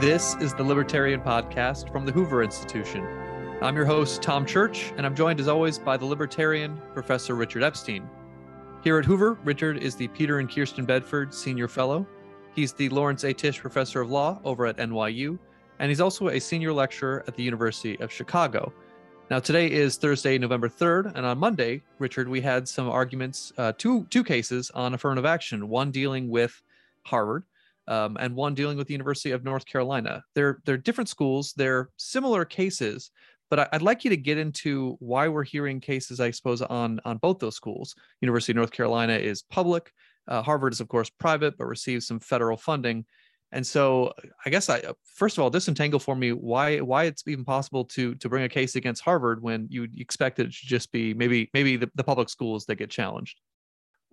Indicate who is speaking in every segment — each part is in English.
Speaker 1: This is the Libertarian Podcast from the Hoover Institution. I'm your host, Tom Church, and I'm joined as always by the Libertarian, Professor Richard Epstein. Here at Hoover, Richard is the Peter and Kirsten Bedford Senior Fellow. He's the Lawrence A. Tisch Professor of Law over at NYU, and he's also a senior lecturer at the University of Chicago. Now, today is Thursday, November 3rd, and on Monday, Richard, we had some arguments, uh, two, two cases on affirmative action, one dealing with Harvard um, and one dealing with the University of North Carolina. They're, they're different schools, they're similar cases, but I, would like you to get into why we're hearing cases, I suppose, on, on both those schools. University of North Carolina is public, uh, Harvard is, of course, private, but receives some federal funding. And so, I guess I first of all disentangle for me why why it's even possible to to bring a case against Harvard when you expect it to just be maybe maybe the, the public schools that get challenged.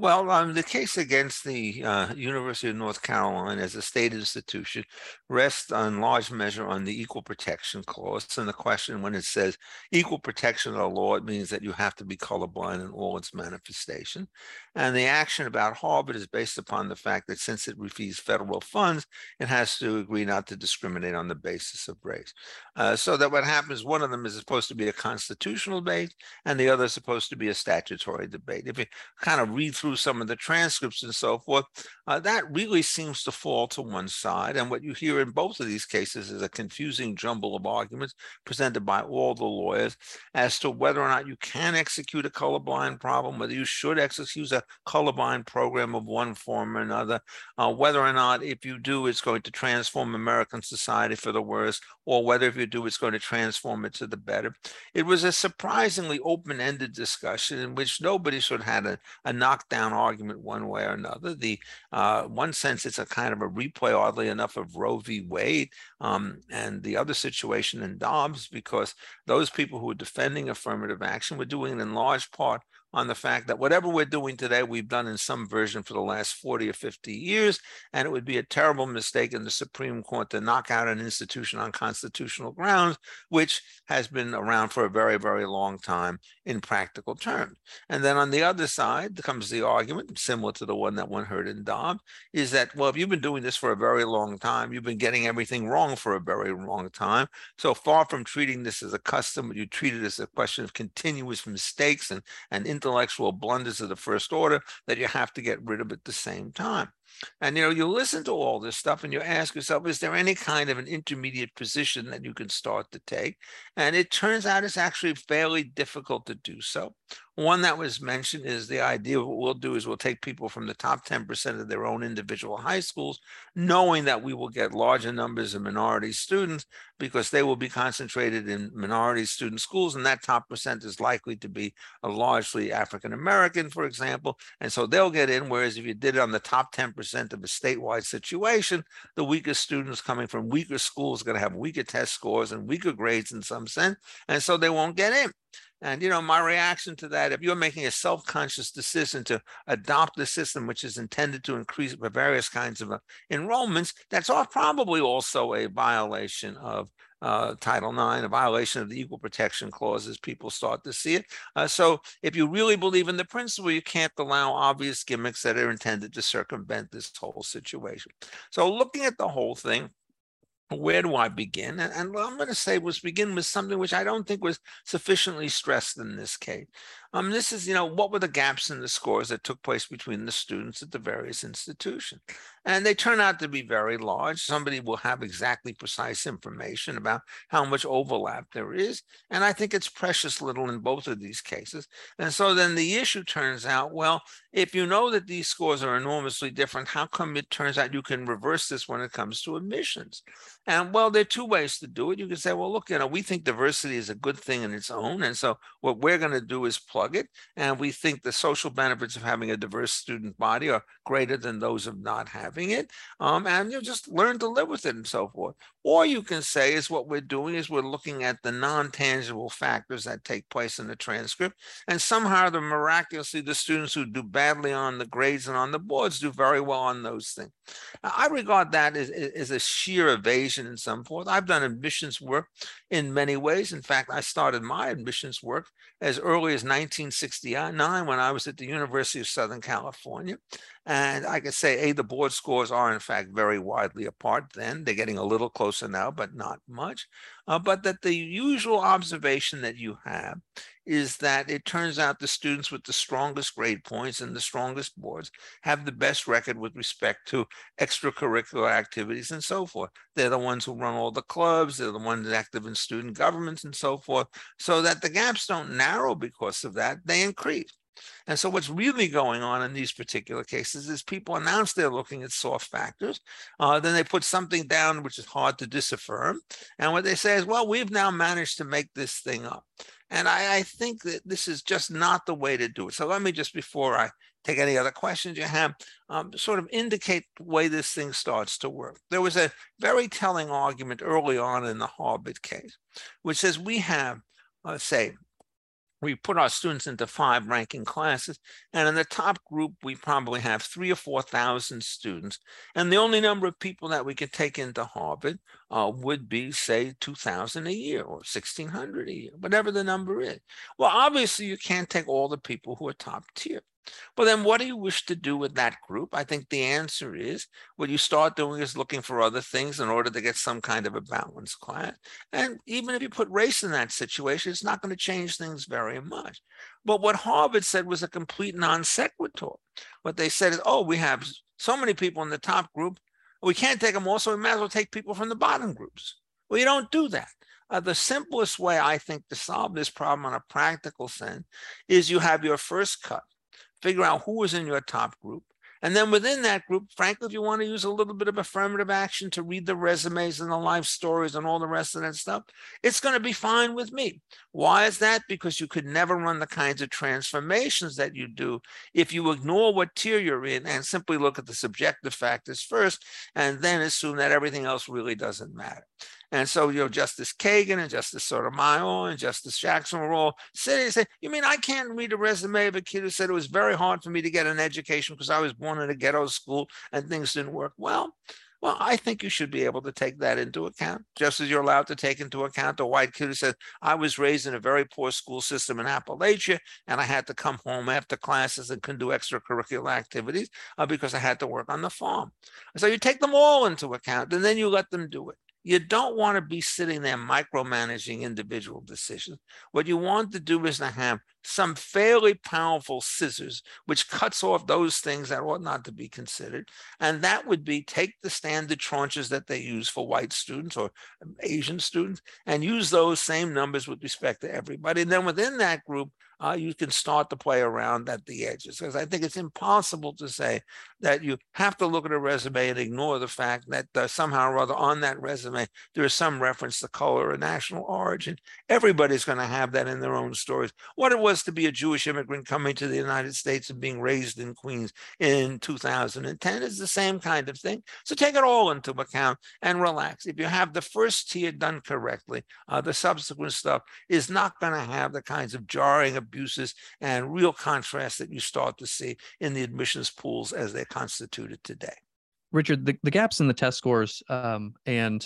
Speaker 2: Well, um, the case against the uh, University of North Carolina as a state institution rests on large measure on the Equal Protection Clause. And the question, when it says equal protection of the law, it means that you have to be colorblind in all its manifestation. And the action about Harvard is based upon the fact that since it receives federal funds, it has to agree not to discriminate on the basis of race. Uh, so that what happens, one of them is supposed to be a constitutional debate, and the other is supposed to be a statutory debate. If you kind of read through through some of the transcripts and so forth, uh, that really seems to fall to one side. And what you hear in both of these cases is a confusing jumble of arguments presented by all the lawyers as to whether or not you can execute a colorblind problem, whether you should execute a colorblind program of one form or another, uh, whether or not if you do, it's going to transform American society for the worse, or whether if you do, it's going to transform it to the better. It was a surprisingly open-ended discussion in which nobody sort of had a, a knockdown down argument one way or another. The uh, one sense it's a kind of a replay, oddly enough, of Roe v. Wade um, and the other situation in Dobbs, because those people who were defending affirmative action were doing it in large part on the fact that whatever we're doing today, we've done in some version for the last 40 or 50 years. And it would be a terrible mistake in the Supreme Court to knock out an institution on constitutional grounds, which has been around for a very, very long time in practical terms. And then on the other side comes the argument, similar to the one that one heard in Dobbs, is that, well, if you've been doing this for a very long time, you've been getting everything wrong for a very long time. So far from treating this as a custom, you treat it as a question of continuous mistakes and, and intellectual blunders of the first order that you have to get rid of at the same time. And you know, you listen to all this stuff and you ask yourself, is there any kind of an intermediate position that you can start to take? And it turns out it's actually fairly difficult to do so. One that was mentioned is the idea of what we'll do is we'll take people from the top 10% of their own individual high schools, knowing that we will get larger numbers of minority students because they will be concentrated in minority student schools. And that top percent is likely to be a largely African American, for example. And so they'll get in. Whereas if you did it on the top 10% of a statewide situation, the weakest students coming from weaker schools are going to have weaker test scores and weaker grades in some sense. And so they won't get in. And you know, my reaction to that, if you're making a self-conscious decision to adopt the system, which is intended to increase various kinds of uh, enrollments, that's all probably also a violation of uh, Title IX, a violation of the equal protection clause as people start to see it. Uh, so if you really believe in the principle, you can't allow obvious gimmicks that are intended to circumvent this whole situation. So looking at the whole thing, where do I begin? And, and what I'm going to say was begin with something which I don't think was sufficiently stressed in this case. Um, this is, you know, what were the gaps in the scores that took place between the students at the various institutions? And they turn out to be very large. Somebody will have exactly precise information about how much overlap there is. And I think it's precious little in both of these cases. And so then the issue turns out, well, if you know that these scores are enormously different, how come it turns out you can reverse this when it comes to admissions? And well, there are two ways to do it. You can say, well, look, you know, we think diversity is a good thing in its own. And so what we're going to do is plug it. And we think the social benefits of having a diverse student body are greater than those of not having it. Um, and you just learn to live with it and so forth. Or you can say is what we're doing is we're looking at the non-tangible factors that take place in the transcript. And somehow the miraculously the students who do badly on the grades and on the boards do very well on those things. I regard that as, as a sheer evasion in some forth. I've done admissions work in many ways. In fact, I started my admissions work as early as 1969 when I was at the University of Southern California. And I can say, A, the board scores are in fact very widely apart then. They're getting a little closer now, but not much. Uh, but that the usual observation that you have is that it turns out the students with the strongest grade points and the strongest boards have the best record with respect to extracurricular activities and so forth. They're the ones who run all the clubs, they're the ones active in student governments and so forth, so that the gaps don't narrow because of that, they increase. And so what's really going on in these particular cases is people announce they're looking at soft factors. Uh, then they put something down which is hard to disaffirm. And what they say is, well, we've now managed to make this thing up. And I, I think that this is just not the way to do it. So let me just, before I take any other questions you have, um, sort of indicate the way this thing starts to work. There was a very telling argument early on in the Harvard case, which says we have, uh, say, we put our students into five ranking classes. And in the top group, we probably have three or 4,000 students. And the only number of people that we could take into Harvard uh, would be, say, 2,000 a year or 1,600 a year, whatever the number is. Well, obviously, you can't take all the people who are top tier. Well, then what do you wish to do with that group? I think the answer is what you start doing is looking for other things in order to get some kind of a balanced class. And even if you put race in that situation, it's not going to change things very much. But what Harvard said was a complete non sequitur. What they said is, oh, we have so many people in the top group, we can't take them all, so we might as well take people from the bottom groups. Well, you don't do that. Uh, the simplest way I think to solve this problem on a practical sense is you have your first cut figure out who is in your top group. And then within that group, frankly, if you want to use a little bit of affirmative action to read the resumes and the life stories and all the rest of that stuff, it's going to be fine with me. Why is that? Because you could never run the kinds of transformations that you do if you ignore what tier you're in and simply look at the subjective factors first and then assume that everything else really doesn't matter. And so, you know, Justice Kagan and Justice Sotomayor and Justice Jackson were all sitting and saying, You mean I can't read a resume of a kid who said it was very hard for me to get an education because I was born in a ghetto school and things didn't work well? Well, I think you should be able to take that into account, just as you're allowed to take into account a white kid who said, I was raised in a very poor school system in Appalachia, and I had to come home after classes and couldn't do extracurricular activities uh, because I had to work on the farm. So you take them all into account, and then you let them do it. You don't want to be sitting there micromanaging individual decisions. What you want to do is to have some fairly powerful scissors, which cuts off those things that ought not to be considered. And that would be take the standard tranches that they use for white students or Asian students and use those same numbers with respect to everybody. And then within that group, uh, you can start to play around at the edges. Because I think it's impossible to say that you have to look at a resume and ignore the fact that uh, somehow or other on that resume, there is some reference to color or national origin. Everybody's going to have that in their own stories. What it was was to be a Jewish immigrant coming to the United States and being raised in Queens in 2010 is the same kind of thing. So take it all into account and relax. If you have the first tier done correctly, uh, the subsequent stuff is not going to have the kinds of jarring abuses and real contrast that you start to see in the admissions pools as they're constituted today.
Speaker 1: Richard, the, the gaps in the test scores um, and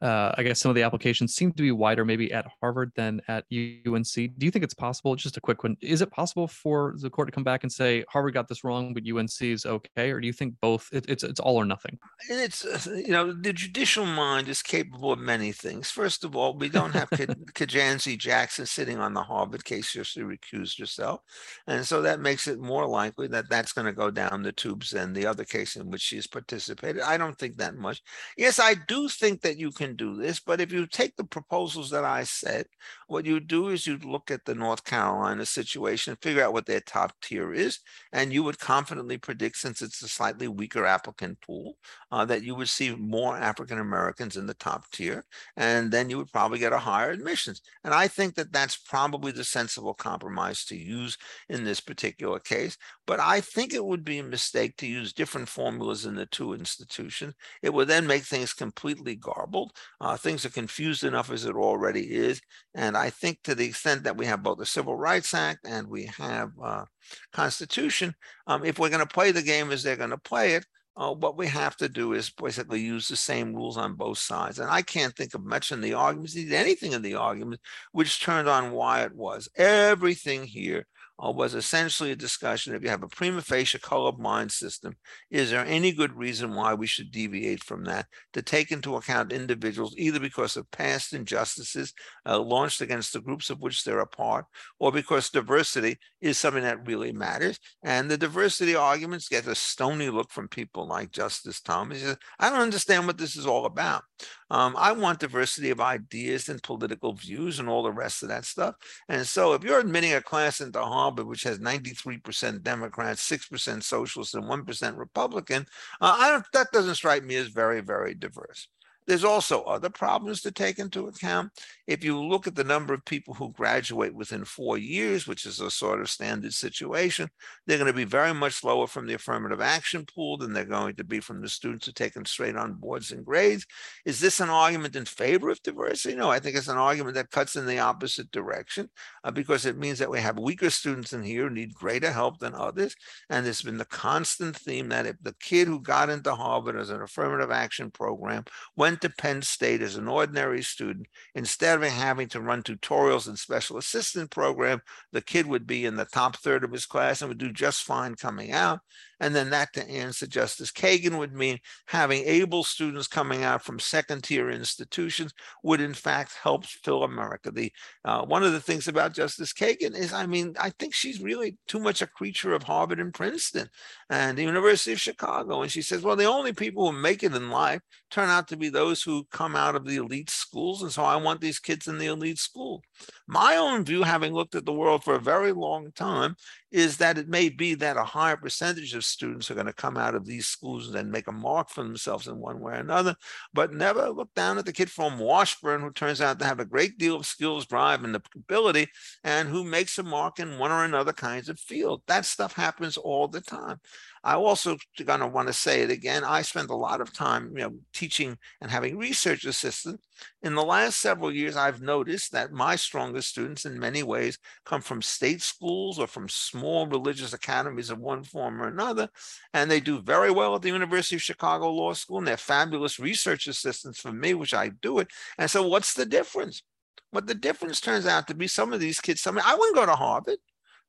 Speaker 1: uh, I guess some of the applications seem to be wider maybe at Harvard than at UNC. Do you think it's possible? Just a quick one. Is it possible for the court to come back and say Harvard got this wrong, but UNC is okay? Or do you think both it, it's it's all or nothing?
Speaker 2: It's uh, you know the judicial mind is capable of many things. First of all, we don't have Ketanji Jackson sitting on the Harvard case just to recuse herself, and so that makes it more likely that that's going to go down the tubes than the other case in which she's participated. I don't think that much. Yes, I do think that you can can do this, but if you take the proposals that I said, what you do is you look at the North Carolina situation, figure out what their top tier is, and you would confidently predict, since it's a slightly weaker applicant pool, uh, that you would see more African Americans in the top tier, and then you would probably get a higher admissions. And I think that that's probably the sensible compromise to use in this particular case. But I think it would be a mistake to use different formulas in the two institutions. It would then make things completely garbled. Uh, things are confused enough as it already is. And I think to the extent that we have both the Civil Rights Act and we have uh, Constitution, um, if we're going to play the game as they're going to play it, uh, what we have to do is basically use the same rules on both sides. And I can't think of much in the arguments, anything in the argument, which turned on why it was. Everything here uh, was essentially a discussion if you have a prima facie colorblind system, is there any good reason why we should deviate from that to take into account individuals either because of past injustices uh, launched against the groups of which they're a part, or because diversity is something that really matters. And the diversity arguments get a stony look from people like Justice Thomas. I don't understand what this is all about. Um, I want diversity of ideas and political views and all the rest of that stuff. And so if you're admitting a class into Harvard, which has 93% Democrats, 6% socialists, and 1% Republican, uh, that doesn't strike me as very, very diverse. There's also other problems to take into account. If you look at the number of people who graduate within four years, which is a sort of standard situation, they're going to be very much lower from the affirmative action pool than they're going to be from the students who take them straight on boards and grades. Is this an argument in favor of diversity? No, I think it's an argument that cuts in the opposite direction uh, because it means that we have weaker students in here who need greater help than others. And there's been the constant theme that if the kid who got into Harvard as an affirmative action program went went to Penn State as an ordinary student, instead of having to run tutorials and special assistant program, the kid would be in the top third of his class and would do just fine coming out. And then that, to answer Justice Kagan, would mean having able students coming out from second tier institutions would in fact help fill America. The uh, one of the things about Justice Kagan is, I mean, I think she's really too much a creature of Harvard and Princeton and the University of Chicago. And she says, well, the only people who make it in life turn out to be those who come out of the elite schools. And so I want these kids in the elite school. My own view, having looked at the world for a very long time, is that it may be that a higher percentage of students are going to come out of these schools and then make a mark for themselves in one way or another, but never look down at the kid from Washburn who turns out to have a great deal of skills, drive, and ability, and who makes a mark in one or another kinds of field. That stuff happens all the time. I also going to want to say it again. I spend a lot of time, you know, teaching and having research assistants. In the last several years, I've noticed that my strongest students, in many ways, come from state schools or from small religious academies of one form or another, and they do very well at the University of Chicago Law School, and they're fabulous research assistants for me, which I do it. And so, what's the difference? What the difference turns out to be some of these kids, some I wouldn't go to Harvard.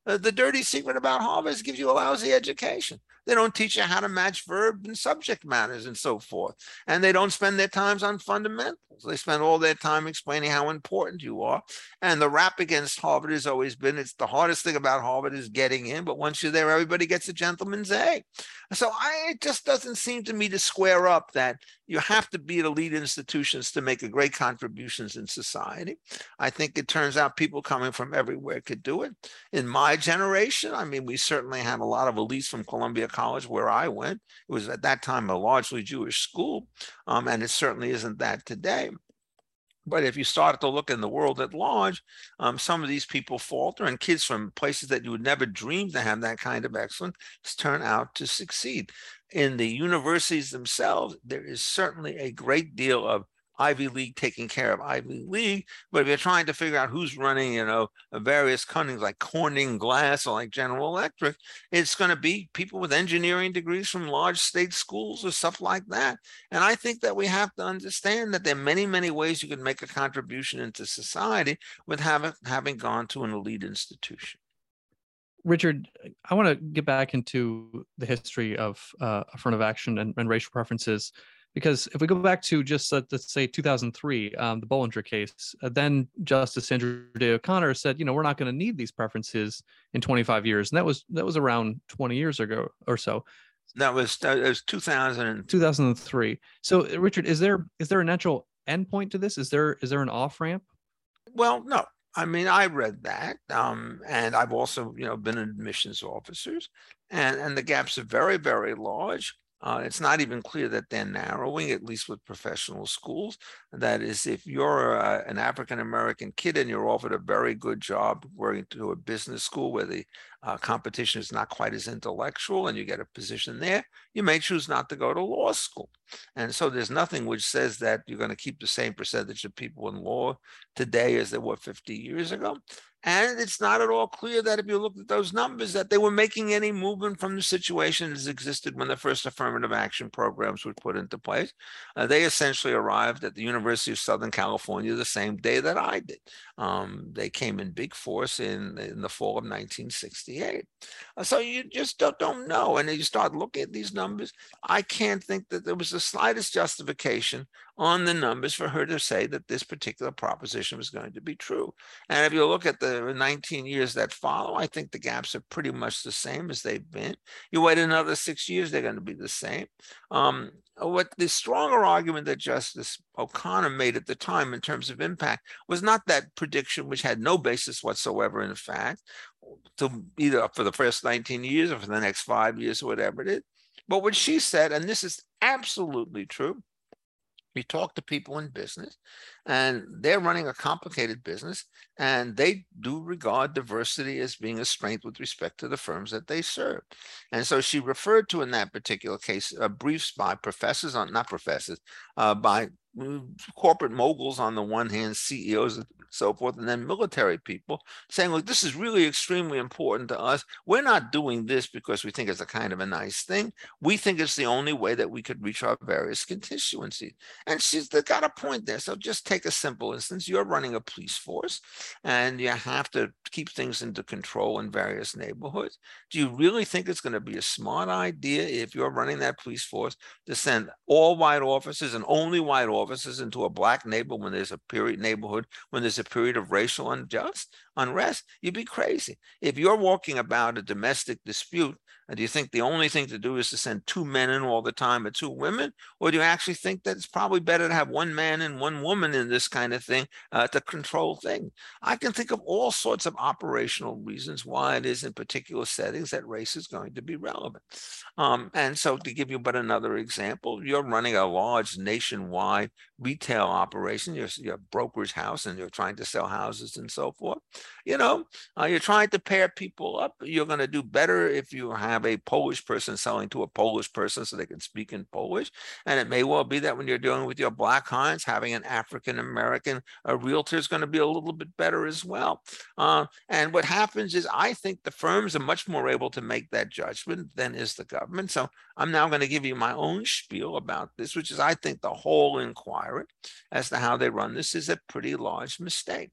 Speaker 2: Uh, the dirty secret about Harvard is gives you a lousy education. They don't teach you how to match verb and subject matters and so forth. And they don't spend their times on fundamentals. They spend all their time explaining how important you are. And the rap against Harvard has always been it's the hardest thing about Harvard is getting in, but once you're there, everybody gets a gentleman's A. So I, it just doesn't seem to me to square up that you have to be at elite institutions to make a great contributions in society. I think it turns out people coming from everywhere could do it. In my generation, I mean, we certainly had a lot of elites from Columbia College where I went. It was at that time a largely Jewish school, um, and it certainly isn't that today. But if you start to look in the world at large, um, some of these people falter, and kids from places that you would never dream to have that kind of excellence turn out to succeed. In the universities themselves, there is certainly a great deal of Ivy League taking care of Ivy League. But if you're trying to figure out who's running, you know, various companies like Corning Glass or like General Electric, it's going to be people with engineering degrees from large state schools or stuff like that. And I think that we have to understand that there are many, many ways you can make a contribution into society with having having gone to an elite institution.
Speaker 1: Richard, I want to get back into the history of uh, affirmative action and, and racial preferences because if we go back to just uh, let's say 2003 um, the bollinger case uh, then justice sandra day o'connor said you know we're not going to need these preferences in 25 years and that was that was around 20 years ago or so.
Speaker 2: That was that was 2000
Speaker 1: 2003 so richard is there is there a natural endpoint to this? Is there is there an off ramp
Speaker 2: well no I mean, I read that, um, and I've also, you know, been admissions officers, and and the gaps are very, very large. Uh, it's not even clear that they're narrowing, at least with professional schools. That is, if you're a, an African American kid and you're offered a very good job working to a business school where the uh, competition is not quite as intellectual and you get a position there, you may choose not to go to law school. And so there's nothing which says that you're going to keep the same percentage of people in law today as there were 50 years ago. And it's not at all clear that if you look at those numbers, that they were making any movement from the situation as existed when the first affirmative action programs were put into place. Uh, they essentially arrived at the University of Southern California the same day that I did. Um, they came in big force in, in the fall of 1968. Uh, so you just don't, don't know. And you start looking at these numbers, I can't think that there was the slightest justification on the numbers for her to say that this particular proposition was going to be true. And if you look at the 19 years that follow, I think the gaps are pretty much the same as they've been. You wait another six years, they're going to be the same. Um, what the stronger argument that Justice O'Connor made at the time in terms of impact was not that prediction, which had no basis whatsoever in fact, to either for the first 19 years or for the next five years or whatever it is. But what she said, and this is absolutely true, you talk to people in business and they're running a complicated business and they do regard diversity as being a strength with respect to the firms that they serve. And so she referred to in that particular case uh, briefs by professors on not professors uh, by Mm, corporate moguls on the one hand ceos and so forth, and then military people saying, look, this is really extremely important to us. We're not doing this because we think it's a kind of a nice thing. We think it's the only way that we could reach our various constituencies. And she's got a point there. So just take a simple instance. You're running a police force and you have to keep things into control in various neighborhoods. Do you really think it's going to be a smart idea if you're running that police force to send all white officers and only white officers into a black neighborhood when there's a period neighborhood when there's a period of racial unjust unrest, you'd be crazy. If you're walking about a domestic dispute, do you think the only thing to do is to send two men in all the time or two women? Or do you actually think that it's probably better to have one man and one woman in this kind of thing uh, to control things? I can think of all sorts of operational reasons why it is in particular settings that race is going to be relevant. Um, and so to give you but another example, you're running a large nationwide retail operation, you're, you're a broker's house and you're trying to sell houses and so forth you know, uh, you're trying to pair people up. You're going to do better if you have a Polish person selling to a Polish person so they can speak in Polish. And it may well be that when you're dealing with your black clients, having an African American realtor is going to be a little bit better as well. Uh, and what happens is, I think the firms are much more able to make that judgment than is the government. So I'm now going to give you my own spiel about this, which is I think the whole inquiry as to how they run this is a pretty large mistake.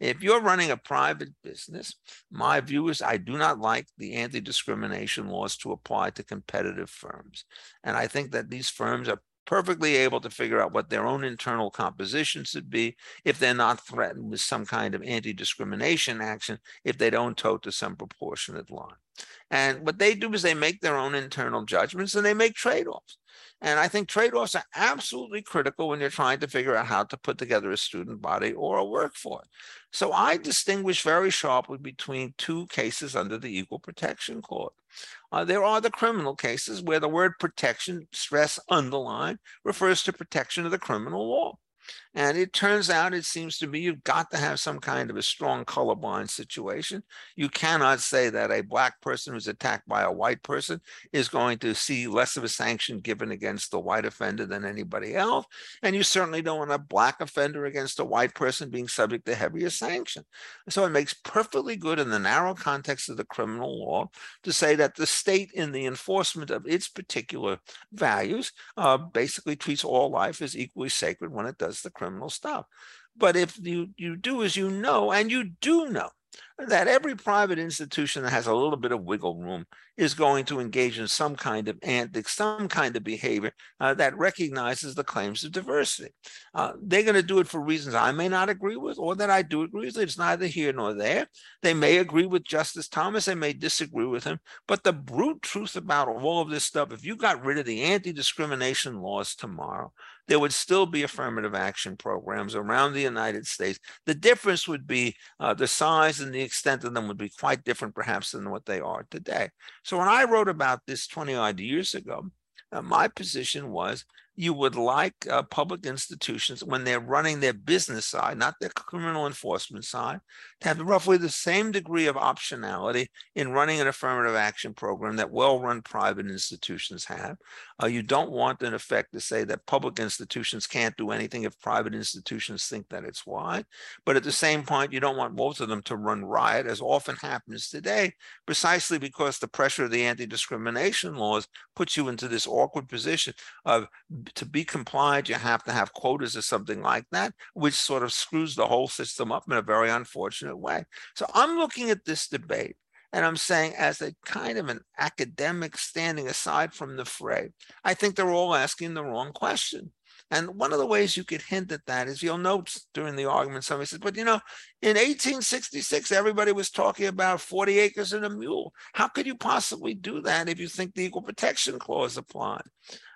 Speaker 2: If you're running a private business, my view is I do not like the anti discrimination laws to apply to competitive firms. And I think that these firms are perfectly able to figure out what their own internal composition should be if they're not threatened with some kind of anti discrimination action if they don't toe to some proportionate line. And what they do is they make their own internal judgments and they make trade offs. And I think trade offs are absolutely critical when you're trying to figure out how to put together a student body or a workforce. So I distinguish very sharply between two cases under the Equal Protection Clause. Uh, there are the criminal cases where the word protection, stress underlined, refers to protection of the criminal law. And it turns out, it seems to me, you've got to have some kind of a strong colorblind situation. You cannot say that a black person who's attacked by a white person is going to see less of a sanction given against the white offender than anybody else. And you certainly don't want a black offender against a white person being subject to heavier sanction. So it makes perfectly good in the narrow context of the criminal law to say that the state, in the enforcement of its particular values, uh, basically treats all life as equally sacred when it does the criminal stuff. But if you, you do as you know, and you do know that every private institution that has a little bit of wiggle room is going to engage in some kind of antics, some kind of behavior uh, that recognizes the claims of diversity. Uh, they're going to do it for reasons I may not agree with, or that I do agree with. It's neither here nor there. They may agree with Justice Thomas, they may disagree with him. But the brute truth about all of this stuff, if you got rid of the anti discrimination laws tomorrow, there would still be affirmative action programs around the United States. The difference would be uh, the size and the extent of them would be quite different, perhaps, than what they are today. So when I wrote about this 20 odd years ago, uh, my position was you would like uh, public institutions, when they're running their business side, not their criminal enforcement side, to have roughly the same degree of optionality in running an affirmative action program that well run private institutions have. Uh, you don't want, in effect, to say that public institutions can't do anything if private institutions think that it's why. But at the same point, you don't want both of them to run riot, as often happens today, precisely because the pressure of the anti discrimination laws puts you into this awkward position of to be compliant, you have to have quotas or something like that, which sort of screws the whole system up in a very unfortunate way. So I'm looking at this debate and I'm saying, as a kind of an academic standing aside from the fray, I think they're all asking the wrong question. And one of the ways you could hint at that is you'll note during the argument, somebody says, but you know, in 1866, everybody was talking about 40 acres and a mule. How could you possibly do that if you think the Equal Protection Clause applied?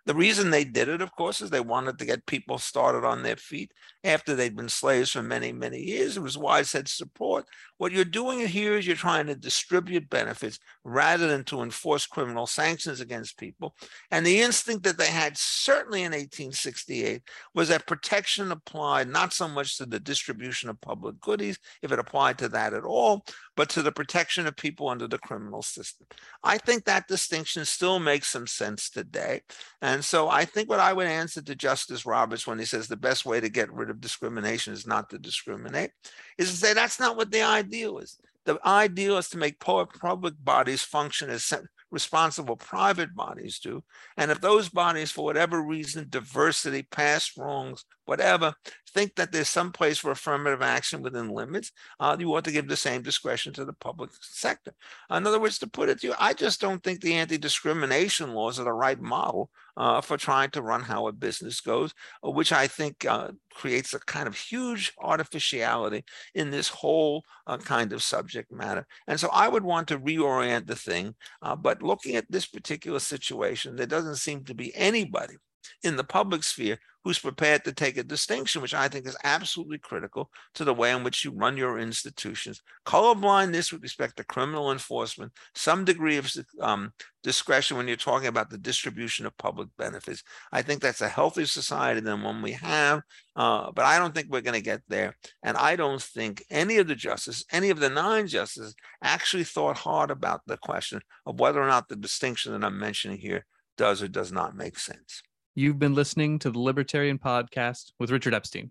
Speaker 2: The reason they did it, of course, is they wanted to get people started on their feet after they'd been slaves for many, many years. It was why I said support. What you're doing here is you're trying to distribute benefits rather than to enforce criminal sanctions against people. And the instinct that they had, certainly in 1868, was that protection applied not so much to the distribution of public goodies, if it applied to that at all, but to the protection of people under the criminal system. I think that distinction still makes some sense today. And so I think what I would answer to Justice Roberts when he says the best way to get rid of discrimination is not to discriminate is to say that's not what the ideal is. The ideal is to make public bodies function as responsible private bodies do. And if those bodies, for whatever reason, diversity, past wrongs, whatever, think that there's some place for affirmative action within limits, uh, you ought to give the same discretion to the public sector. In other words, to put it to you, I just don't think the anti-discrimination laws are the right model uh, for trying to run how a business goes, uh, which I think uh, creates a kind of huge artificiality in this whole uh, kind of subject matter. And so I would want to reorient the thing. Uh, but looking at this particular situation, there doesn't seem to be anybody in the public sphere who's prepared to take a distinction, which I think is absolutely critical to the way in which you run your institutions. Colorblindness with respect to criminal enforcement, some degree of um, discretion when you're talking about the distribution of public benefits. I think that's a healthier society than one we have, uh, but I don't think we're going to get there. And I don't think any of the justices, any of the nine justices, actually thought hard about the question of whether or not the distinction that I'm mentioning here does or does not make sense.
Speaker 1: You've been listening to the Libertarian Podcast with Richard Epstein.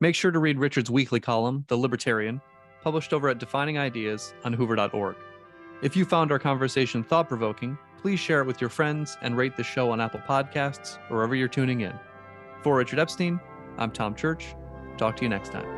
Speaker 1: Make sure to read Richard's weekly column, The Libertarian, published over at Defining Ideas on hoover.org. If you found our conversation thought provoking, please share it with your friends and rate the show on Apple Podcasts or wherever you're tuning in. For Richard Epstein, I'm Tom Church. Talk to you next time.